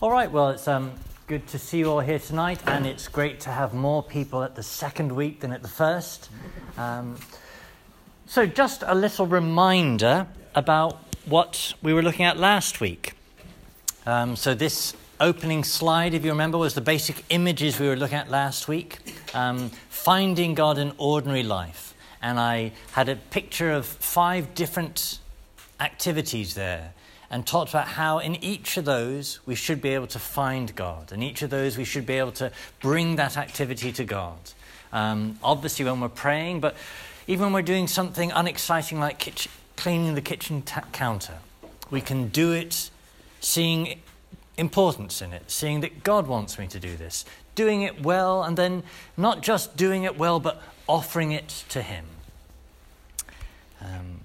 All right, well, it's um, good to see you all here tonight, and it's great to have more people at the second week than at the first. Um, so, just a little reminder about what we were looking at last week. Um, so, this opening slide, if you remember, was the basic images we were looking at last week um, finding God in ordinary life. And I had a picture of five different activities there and talked about how in each of those we should be able to find God. In each of those we should be able to bring that activity to God. Um, obviously, when we're praying, but even when we're doing something unexciting like kitchen, cleaning the kitchen counter, we can do it seeing importance in it, seeing that God wants me to do this, doing it well, and then not just doing it well, but offering it to Him. Um,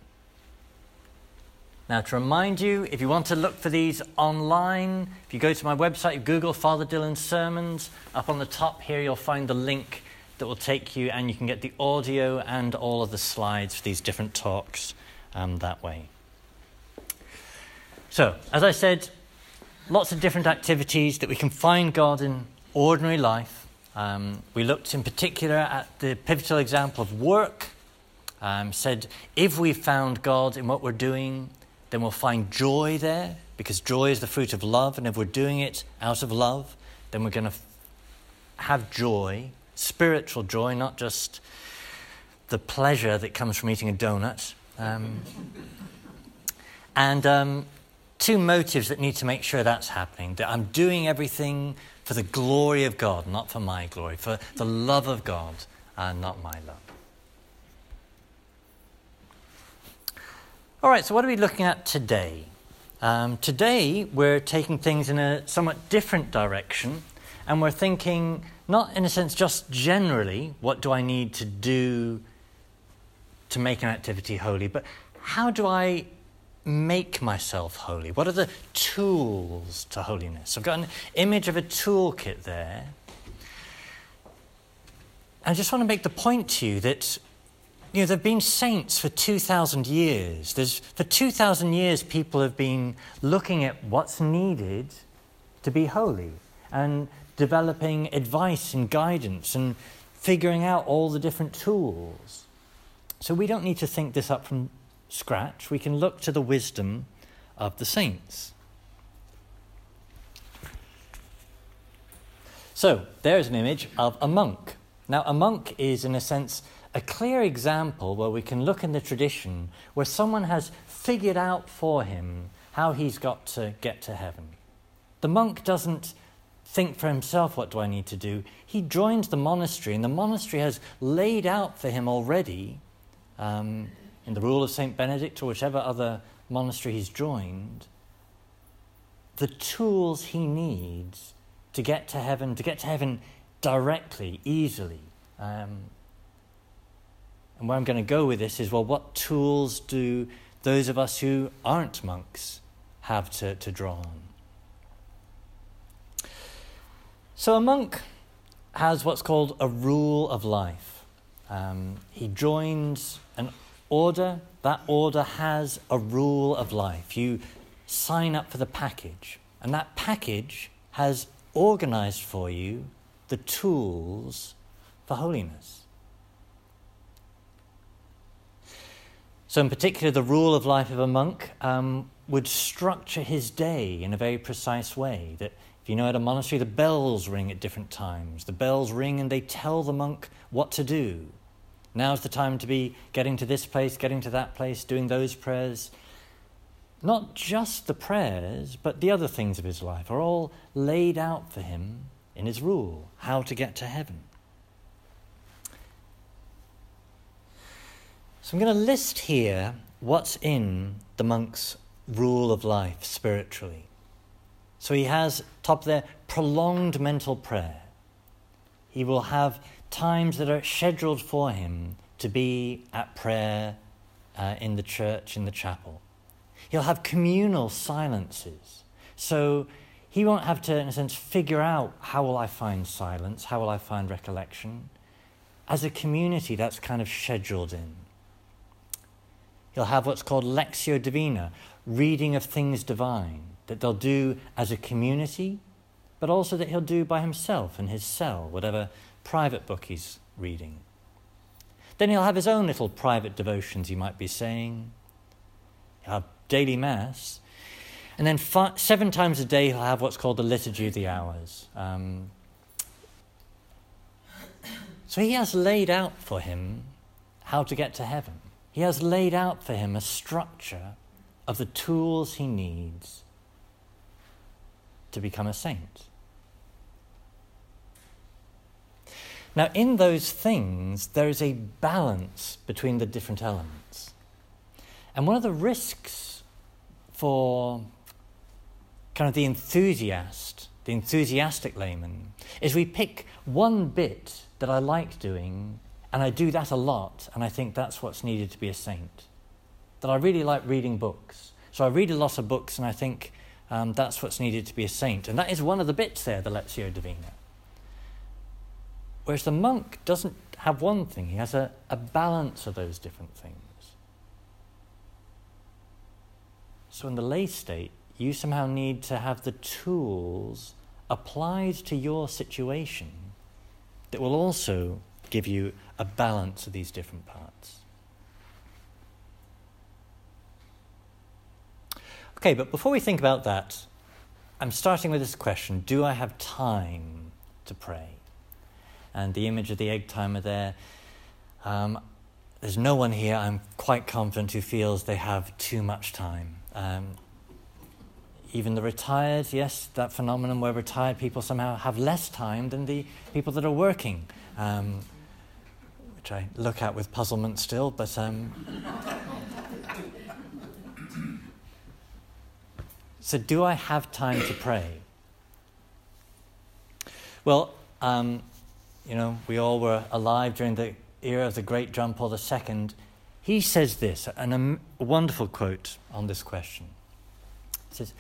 now, to remind you, if you want to look for these online, if you go to my website, Google Father Dylan's sermons, up on the top here you'll find the link that will take you, and you can get the audio and all of the slides for these different talks um, that way. So, as I said, lots of different activities that we can find God in ordinary life. Um, we looked in particular at the pivotal example of work. Um, said if we found God in what we're doing, then we'll find joy there because joy is the fruit of love. And if we're doing it out of love, then we're going to f- have joy, spiritual joy, not just the pleasure that comes from eating a donut. Um, and um, two motives that need to make sure that's happening that I'm doing everything for the glory of God, not for my glory, for the love of God, and not my love. All right, so what are we looking at today? Um, today, we're taking things in a somewhat different direction, and we're thinking, not in a sense just generally, what do I need to do to make an activity holy, but how do I make myself holy? What are the tools to holiness? I've got an image of a toolkit there. I just want to make the point to you that you know, there have been saints for 2,000 years. There's, for 2,000 years, people have been looking at what's needed to be holy and developing advice and guidance and figuring out all the different tools. So we don't need to think this up from scratch. We can look to the wisdom of the saints. So there's an image of a monk. Now, a monk is, in a sense, a clear example where we can look in the tradition where someone has figured out for him how he's got to get to heaven. The monk doesn't think for himself, what do I need to do? He joins the monastery, and the monastery has laid out for him already, um, in the rule of St. Benedict or whichever other monastery he's joined, the tools he needs to get to heaven, to get to heaven directly, easily. Um, and where I'm going to go with this is well, what tools do those of us who aren't monks have to, to draw on? So, a monk has what's called a rule of life. Um, he joins an order, that order has a rule of life. You sign up for the package, and that package has organized for you the tools for holiness. So, in particular, the rule of life of a monk um, would structure his day in a very precise way. That if you know at a monastery, the bells ring at different times. The bells ring and they tell the monk what to do. Now's the time to be getting to this place, getting to that place, doing those prayers. Not just the prayers, but the other things of his life are all laid out for him in his rule how to get to heaven. So I'm going to list here what's in the monk's rule of life spiritually. So he has, top there, prolonged mental prayer. He will have times that are scheduled for him to be at prayer uh, in the church, in the chapel. He'll have communal silences. So he won't have to, in a sense, figure out how will I find silence, how will I find recollection. As a community, that's kind of scheduled in. He'll have what's called Lectio Divina, reading of things divine. that they'll do as a community, but also that he'll do by himself in his cell, whatever private book he's reading. Then he'll have his own little private devotions he might be saying. He'll have daily mass. And then five, seven times a day he'll have what's called the Liturgy of the Hours. Um, so he has laid out for him how to get to heaven. He has laid out for him a structure of the tools he needs to become a saint. Now, in those things, there is a balance between the different elements. And one of the risks for kind of the enthusiast, the enthusiastic layman, is we pick one bit that I like doing, and I do that a lot, and I think that's what's needed to be a saint. That I really like reading books. So I read a lot of books, and I think um, that's what's needed to be a saint. And that is one of the bits there, the Lectio Divina. Whereas the monk doesn't have one thing, he has a, a balance of those different things. So in the lay state, you somehow need to have the tools applied to your situation that will also give you a balance of these different parts. Okay, but before we think about that, I'm starting with this question Do I have time to pray? and the image of the egg timer there. Um, there's no one here, I'm quite confident, who feels they have too much time. Um, even the retired, yes, that phenomenon where retired people somehow have less time than the people that are working, um, which I look at with puzzlement still, but. Um, so, do I have time to pray? Well, um, you know, we all were alive during the era of the great John Paul II, he says this, and a wonderful quote on this question. He says,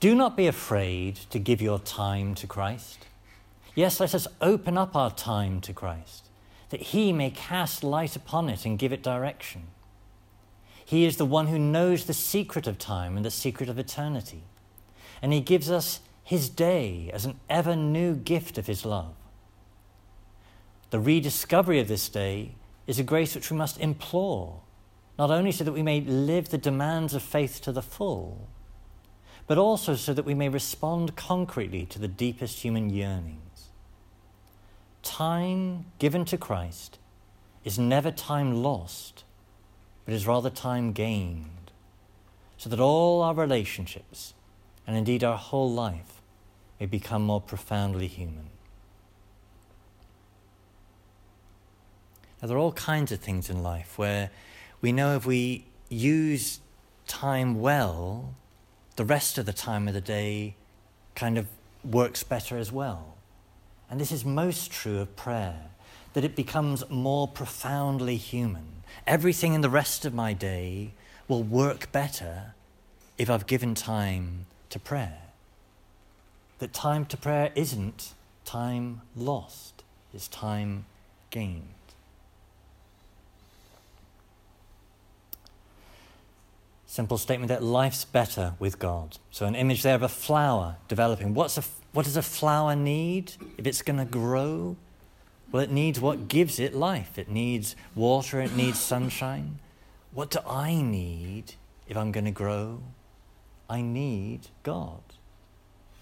Do not be afraid to give your time to Christ. Yes, let us open up our time to Christ, that he may cast light upon it and give it direction. He is the one who knows the secret of time and the secret of eternity, and he gives us his day as an ever new gift of his love. The rediscovery of this day is a grace which we must implore, not only so that we may live the demands of faith to the full, but also so that we may respond concretely to the deepest human yearnings. Time given to Christ is never time lost, but is rather time gained, so that all our relationships, and indeed our whole life, may become more profoundly human. Now, there are all kinds of things in life where we know if we use time well, the rest of the time of the day kind of works better as well. And this is most true of prayer, that it becomes more profoundly human. Everything in the rest of my day will work better if I've given time to prayer. That time to prayer isn't time lost, it's time gained. Simple statement that life's better with God. So, an image there of a flower developing. What's a, what does a flower need if it's going to grow? Well, it needs what gives it life. It needs water, it needs sunshine. What do I need if I'm going to grow? I need God.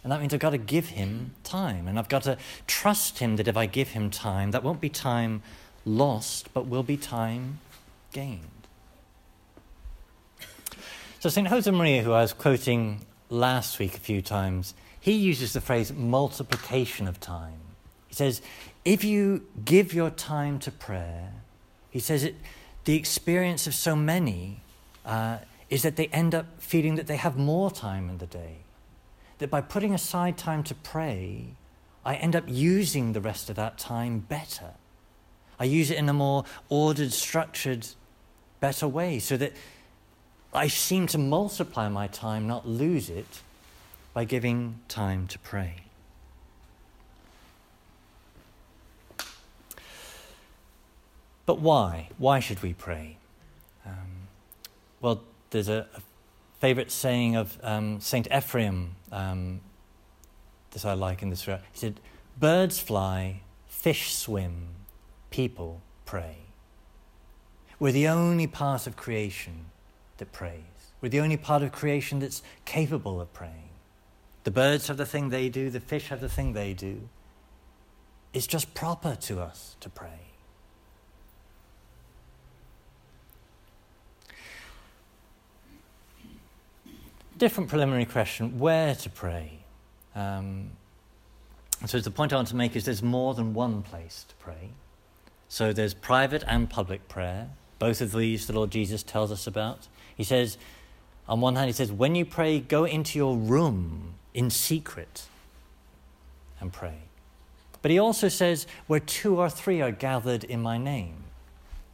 And that means I've got to give Him time. And I've got to trust Him that if I give Him time, that won't be time lost, but will be time gained. So, St. Josemaria, who I was quoting last week a few times, he uses the phrase multiplication of time. He says, if you give your time to prayer, he says it, the experience of so many uh, is that they end up feeling that they have more time in the day. That by putting aside time to pray, I end up using the rest of that time better. I use it in a more ordered, structured, better way so that I seem to multiply my time, not lose it, by giving time to pray. But why? Why should we pray? Um, well, there's a, a, favorite saying of um, St. Ephraim, um, this I like in this. He said, Birds fly, fish swim, people pray. We're the only part of creation that prays. We're the only part of creation that's capable of praying. The birds have the thing they do, the fish have the thing they do. It's just proper to us to pray. Different preliminary question where to pray? Um, so, the point I want to make is there's more than one place to pray. So, there's private and public prayer. Both of these the Lord Jesus tells us about. He says, on one hand, he says, when you pray, go into your room in secret and pray. But he also says, where two or three are gathered in my name,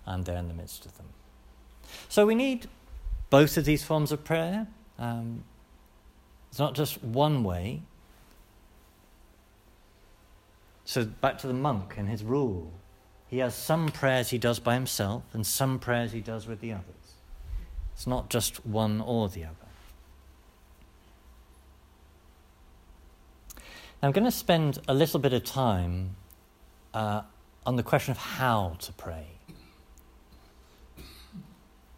I'm there in the midst of them. So we need both of these forms of prayer. Um, it's not just one way. So back to the monk and his rule. He has some prayers he does by himself and some prayers he does with the others. It's not just one or the other. I'm going to spend a little bit of time uh, on the question of how to pray.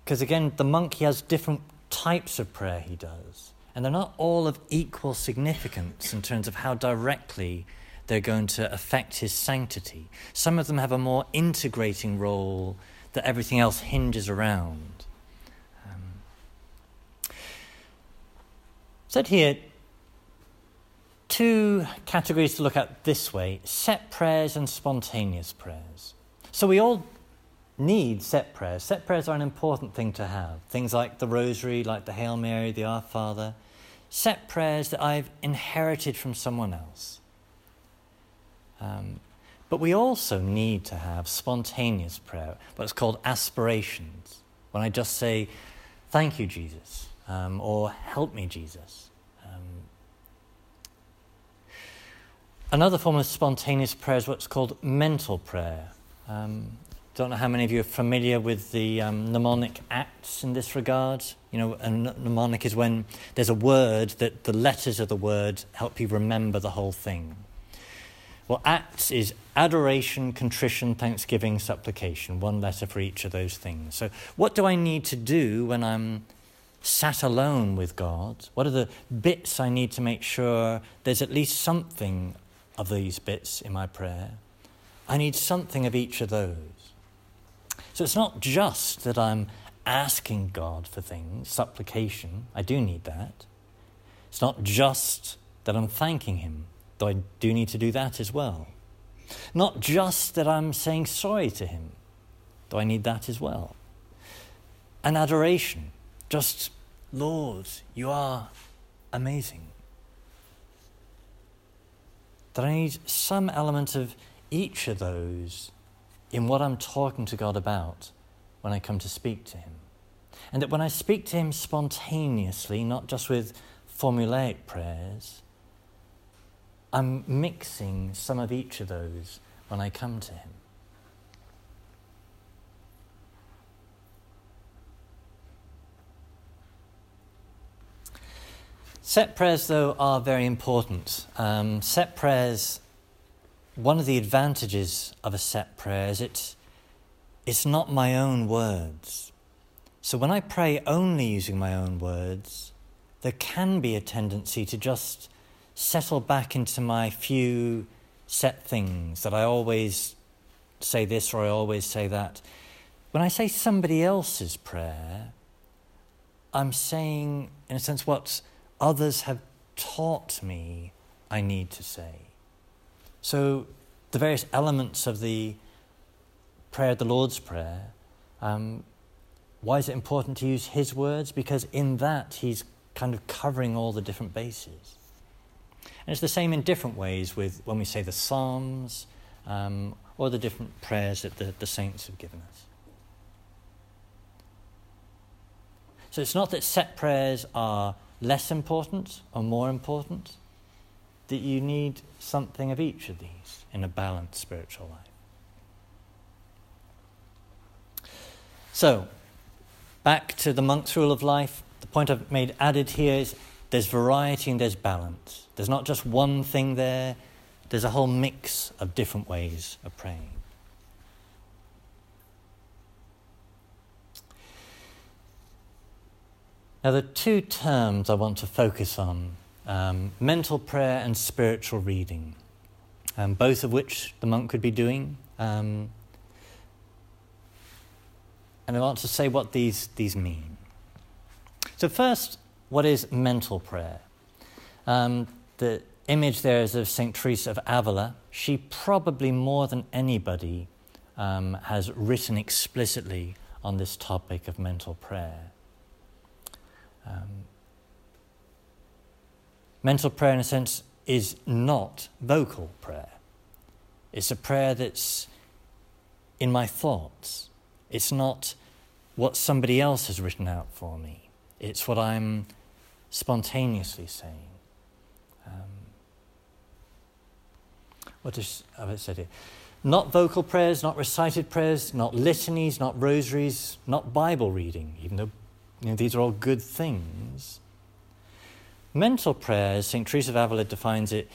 Because again, the monk, he has different types of prayer he does, and they're not all of equal significance in terms of how directly they're going to affect his sanctity. Some of them have a more integrating role that everything else hinges around. Um, said here, two categories to look at this way set prayers and spontaneous prayers. So we all need set prayers. Set prayers are an important thing to have. Things like the Rosary, like the Hail Mary, the Our Father. Set prayers that I've inherited from someone else. Um, but we also need to have spontaneous prayer, what's called aspirations. When I just say, Thank you, Jesus, um, or Help me, Jesus. Another form of spontaneous prayer is what's called mental prayer. Um, don't know how many of you are familiar with the um, mnemonic acts in this regard. You know, a mnemonic is when there's a word that the letters of the word help you remember the whole thing. Well, acts is adoration, contrition, thanksgiving, supplication, one letter for each of those things. So, what do I need to do when I'm sat alone with God? What are the bits I need to make sure there's at least something of these bits in my prayer. I need something of each of those. So it's not just that I'm asking God for things, supplication, I do need that. It's not just that I'm thanking Him, though I do need to do that as well. Not just that I'm saying sorry to Him, though I need that as well. An adoration, just, Lord, you are amazing that I need some element of each of those in what I'm talking to God about when I come to speak to Him. And that when I speak to Him spontaneously, not just with formulaic prayers, I'm mixing some of each of those when I come to Him. Set prayers, though, are very important. Um, set prayers, one of the advantages of a set prayer is it's, it's not my own words. So when I pray only using my own words, there can be a tendency to just settle back into my few set things that I always say this or I always say that. When I say somebody else's prayer, I'm saying, in a sense, what's others have taught me I need to say. So, the various elements of the prayer, the Lord's Prayer, um, why is it important to use His words? Because in that He's kind of covering all the different bases. And it's the same in different ways with when we say the Psalms um, or the different prayers that the, the saints have given us. So it's not that set prayers are less important or more important, that you need something of each of these in a balanced spiritual life. So, back to the monk's rule of life the point I've made added here is there's variety and there's balance. There's not just one thing there, there's a whole mix of different ways of praying. Now, the two terms I want to focus on um, mental prayer and spiritual reading, um, both of which the monk could be doing. Um, and I want to say what these, these mean. So, first, what is mental prayer? Um, the image there is of St. Teresa of Avila. She probably more than anybody um, has written explicitly on this topic of mental prayer. Um, mental prayer, in a sense, is not vocal prayer. It's a prayer that's in my thoughts. It's not what somebody else has written out for me. It's what I'm spontaneously saying. Um, have I said here? Not vocal prayers, not recited prayers, not litanies, not rosaries, not Bible reading, even though you know, these are all good things. Mental prayer, as St. Teresa of Avila defines it,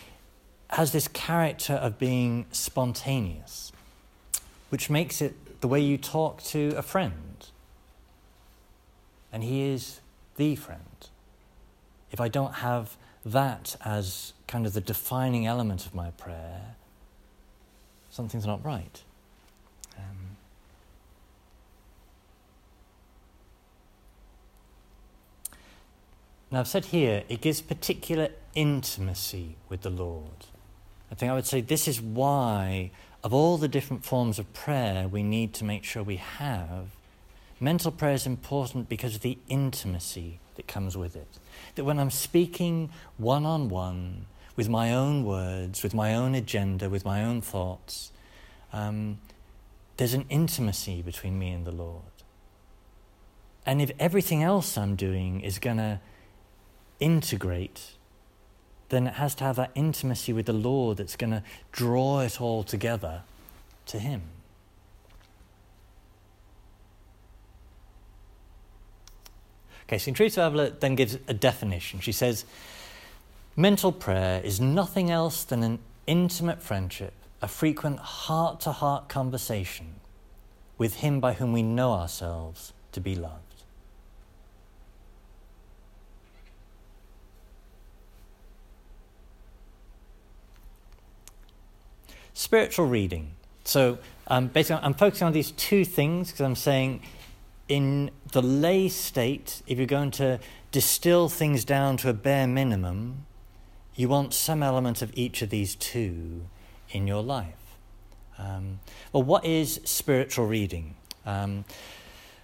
has this character of being spontaneous, which makes it the way you talk to a friend. And he is the friend. If I don't have that as kind of the defining element of my prayer, something's not right. Now, I've said here, it gives particular intimacy with the Lord. I think I would say this is why, of all the different forms of prayer we need to make sure we have, mental prayer is important because of the intimacy that comes with it. That when I'm speaking one on one, with my own words, with my own agenda, with my own thoughts, um, there's an intimacy between me and the Lord. And if everything else I'm doing is going to integrate, then it has to have that intimacy with the Lord that's going to draw it all together to Him. Okay, so Teresa Avila then gives a definition. She says, Mental prayer is nothing else than an intimate friendship, a frequent heart to heart conversation with Him by whom we know ourselves to be loved. Spiritual reading. So um, basically, I'm focusing on these two things because I'm saying in the lay state, if you're going to distill things down to a bare minimum, you want some element of each of these two in your life. Um, well, what is spiritual reading? Um,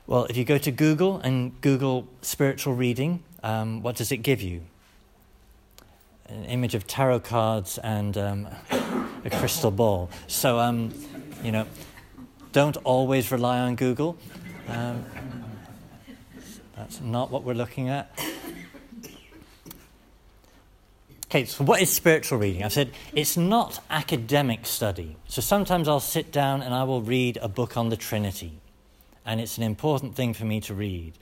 well, if you go to Google and Google spiritual reading, um, what does it give you? An image of tarot cards and um, a crystal ball. So, um, you know, don't always rely on Google. Um, that's not what we're looking at. Okay, so what is spiritual reading? I've said it's not academic study. So sometimes I'll sit down and I will read a book on the Trinity, and it's an important thing for me to read.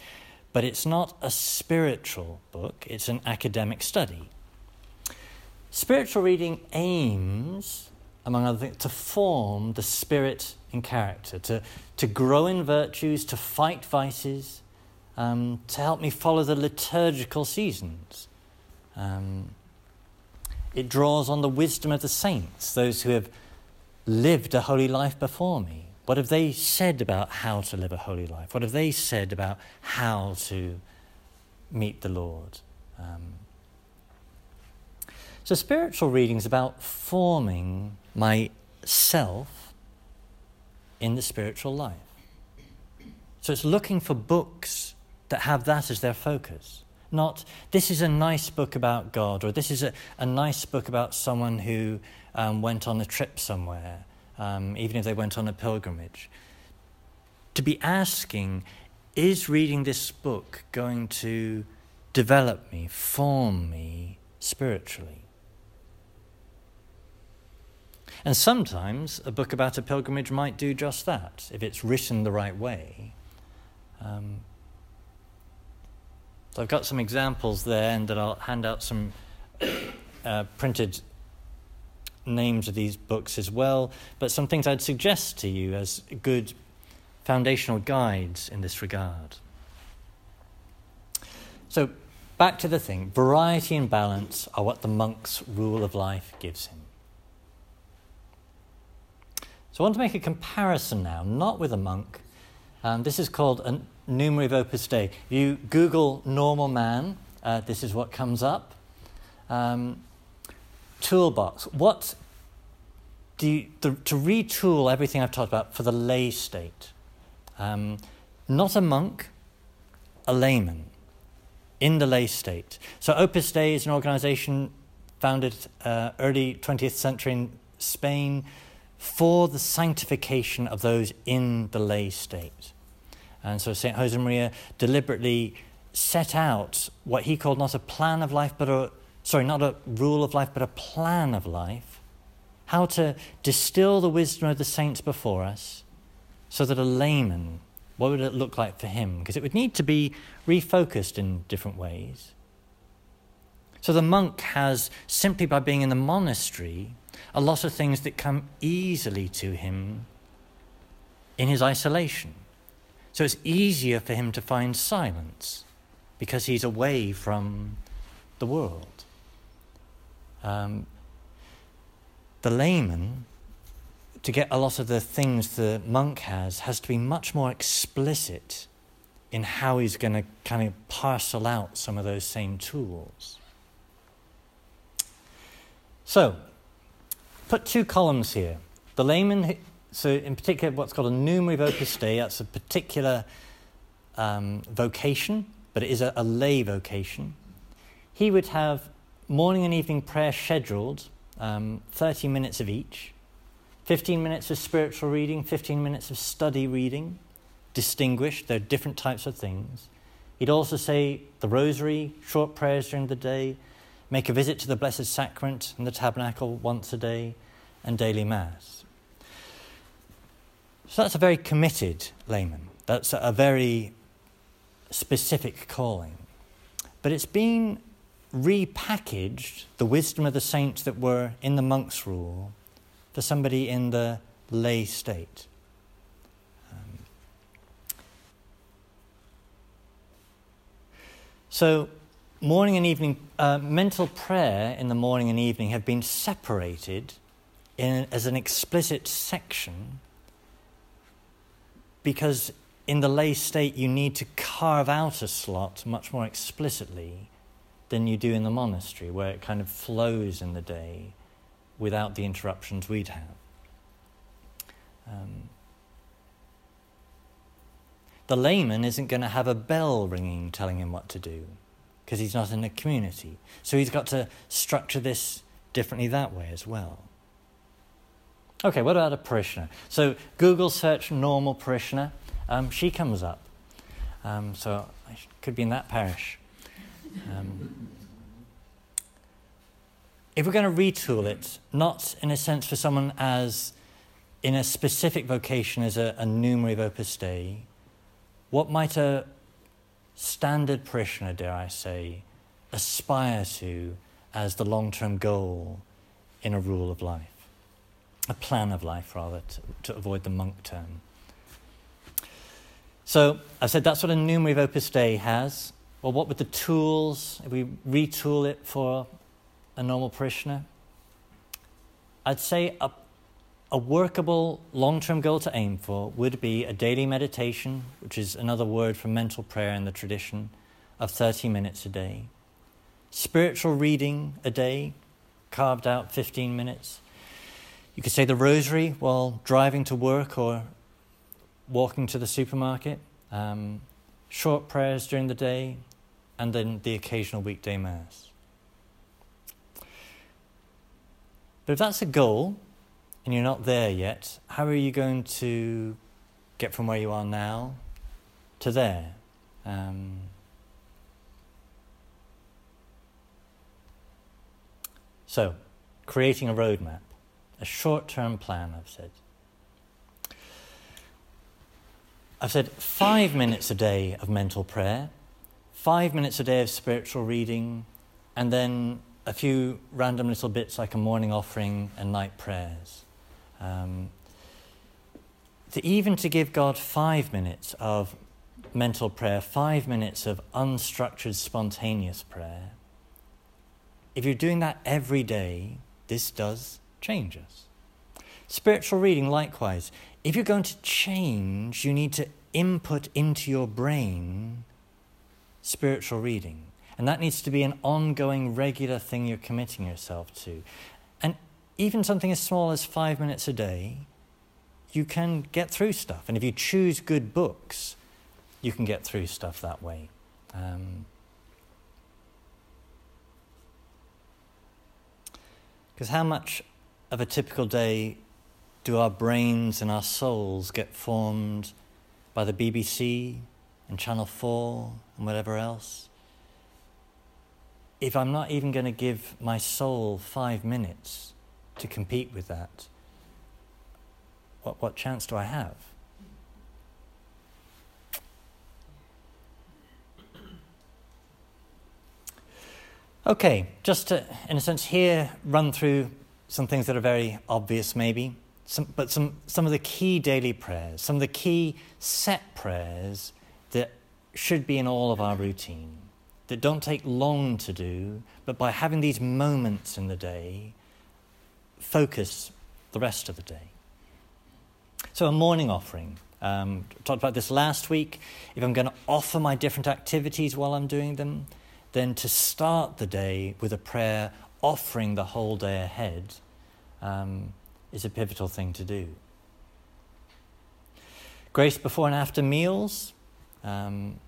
But it's not a spiritual book, it's an academic study. Spiritual reading aims among other things, to form the spirit and character, to, to grow in virtues, to fight vices, um, to help me follow the liturgical seasons. Um, it draws on the wisdom of the saints, those who have lived a holy life before me. What have they said about how to live a holy life? What have they said about how to meet the Lord? Um, so, spiritual reading is about forming myself in the spiritual life. So it's looking for books that have that as their focus. Not, this is a nice book about God, or this is a, a nice book about someone who um, went on a trip somewhere, um, even if they went on a pilgrimage. To be asking, is reading this book going to develop me, form me spiritually? And sometimes a book about a pilgrimage might do just that, if it's written the right way. Um, So I've got some examples there, and then I'll hand out some uh, printed names of these books as well, but some things I'd suggest to you as good foundational guides in this regard. So, back to the thing variety and balance are what the monk's rule of life gives him. So, I want to make a comparison now, not with a monk. Um, this is called a numerary Opus Dei. You Google normal man, uh, this is what comes up. Um, toolbox. What do you, the, to retool everything I've talked about for the lay state? Um, not a monk, a layman in the lay state. So Opus Dei is an organization founded uh, early 20th century in Spain for the sanctification of those in the lay state. And so St. Josemaria deliberately set out what he called not a plan of life, but a, sorry, not a rule of life, but a plan of life. How to distill the wisdom of the saints before us so that a layman, what would it look like for him? Because it would need to be refocused in different ways. So the monk has, simply by being in the monastery, a lot of things that come easily to him in his isolation. So it's easier for him to find silence because he's away from the world. Um, the layman, to get a lot of the things the monk has, has to be much more explicit in how he's going to kind of parcel out some of those same tools. So, put two columns here. The layman so, in particular, what's called a numerary Opus Dei, that's a particular um, vocation, but it is a, a lay vocation. He would have morning and evening prayer scheduled, um, 30 minutes of each, 15 minutes of spiritual reading, 15 minutes of study reading, distinguished. There are different types of things. He'd also say the rosary, short prayers during the day, make a visit to the Blessed Sacrament and the tabernacle once a day, and daily Mass. So that's a very committed layman. That's a very specific calling. But it's been repackaged, the wisdom of the saints that were in the monk's rule, for somebody in the lay state. Um, so, morning and evening, uh, mental prayer in the morning and evening have been separated in, as an explicit section because in the lay state you need to carve out a slot much more explicitly than you do in the monastery, where it kind of flows in the day without the interruptions we'd have. Um, the layman isn't going to have a bell ringing telling him what to do because he's not in a community. So he's got to structure this differently that way as well. Okay, what about a parishioner? So Google search normal parishioner. Um, she comes up. Um, so I could be in that parish. Um, if we're going to retool it, not in a sense for someone as in a specific vocation as a, a numerary of Opus Dei, what might a standard parishioner, dare I say, aspire to as the long term goal in a rule of life? a plan of life, rather, to, to avoid the monk term. So I said that's what a numerary of Opus Dei has. Well, what would the tools, if we retool it for a normal parishioner? I'd say a, a workable long term goal to aim for would be a daily meditation, which is another word for mental prayer in the tradition, of 30 minutes a day. Spiritual reading a day, carved out 15 minutes. You could say the rosary while driving to work or walking to the supermarket, um, short prayers during the day, and then the occasional weekday Mass. But if that's a goal and you're not there yet, how are you going to get from where you are now to there? Um, so, creating a roadmap. A short term plan, I've said. I've said five minutes a day of mental prayer, five minutes a day of spiritual reading, and then a few random little bits like a morning offering and night prayers. Um, to even to give God five minutes of mental prayer, five minutes of unstructured, spontaneous prayer, if you're doing that every day, this does change us. Spiritual reading, likewise. If you're going to change, you need to input into your brain spiritual reading. And that needs to be an ongoing, regular thing you're committing yourself to. And even something as small as five minutes a day, you can get through stuff. And if you choose good books, you can get through stuff that way. Because um, how much of a typical day do our brains and our souls get formed by the BBC and Channel 4 and whatever else? If I'm not even going to give my soul five minutes to compete with that, what, what chance do I have? Okay, just to, in a sense, here run through some things that are very obvious, maybe some, but some, some of the key daily prayers, some of the key set prayers that should be in all of our routine, that don't take long to do, but by having these moments in the day, focus the rest of the day. So, a morning offering. Um, talked about this last week. If I'm going to offer my different activities while I'm doing them, then to start the day with a prayer offering the whole day ahead. Um, is a pivotal thing to do. Grace before and after meals. Um,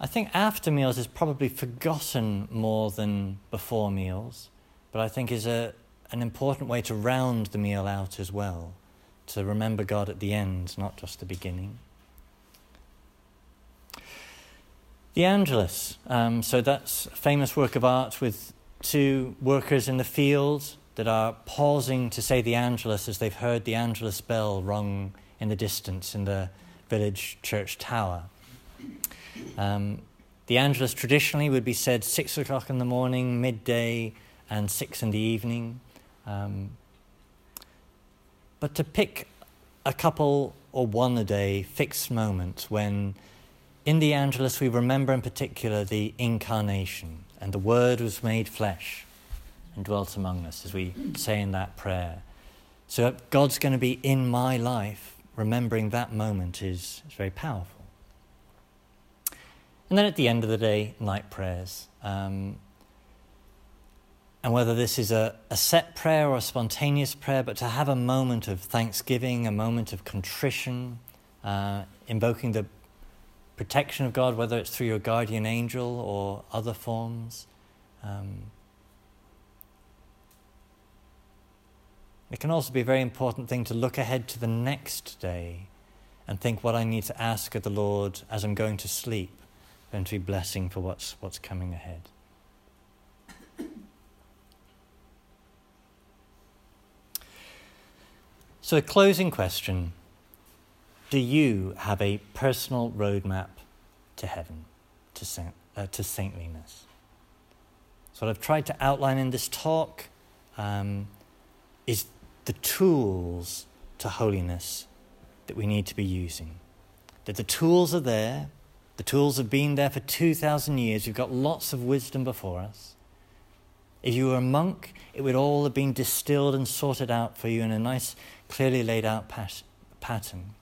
I think after meals is probably forgotten more than before meals, but I think is a, an important way to round the meal out as well, to remember God at the end, not just the beginning. The Angelus, um, so that's a famous work of art with two workers in the field that are pausing to say the Angelus as they've heard the Angelus bell rung in the distance in the village church tower. Um, the Angelus traditionally would be said six o'clock in the morning, midday, and six in the evening. Um, but to pick a couple or one a day fixed moment when in the Angelus we remember in particular the incarnation and the Word was made flesh and dwelt among us, as we say in that prayer. So God's going to be in my life. Remembering that moment is, is very powerful. And then at the end of the day, night prayers. Um, and whether this is a, a set prayer or a spontaneous prayer, but to have a moment of thanksgiving, a moment of contrition, uh, invoking the protection of God, whether it's through your guardian angel or other forms. Um, It can also be a very important thing to look ahead to the next day and think what I need to ask of the Lord as I'm going to sleep and to be blessing for what's, what's coming ahead. So, a closing question Do you have a personal roadmap to heaven, to, saint, uh, to saintliness? So, what I've tried to outline in this talk um, is the tools to holiness that we need to be using. That the tools are there, the tools have been there for 2,000 years. We've got lots of wisdom before us. If you were a monk, it would all have been distilled and sorted out for you in a nice, clearly laid out pat- pattern.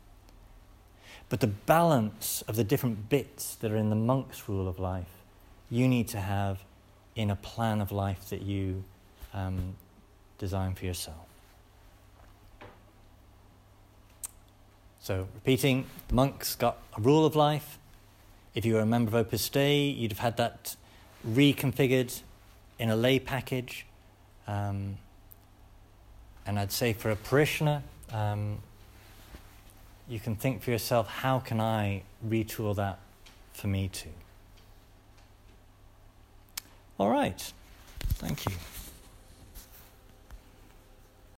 But the balance of the different bits that are in the monk's rule of life, you need to have in a plan of life that you um, design for yourself. So, repeating, the monks got a rule of life. If you were a member of Opus Dei, you'd have had that reconfigured in a lay package. Um, and I'd say for a parishioner, um, you can think for yourself, how can I retool that for me too? All right. Thank you.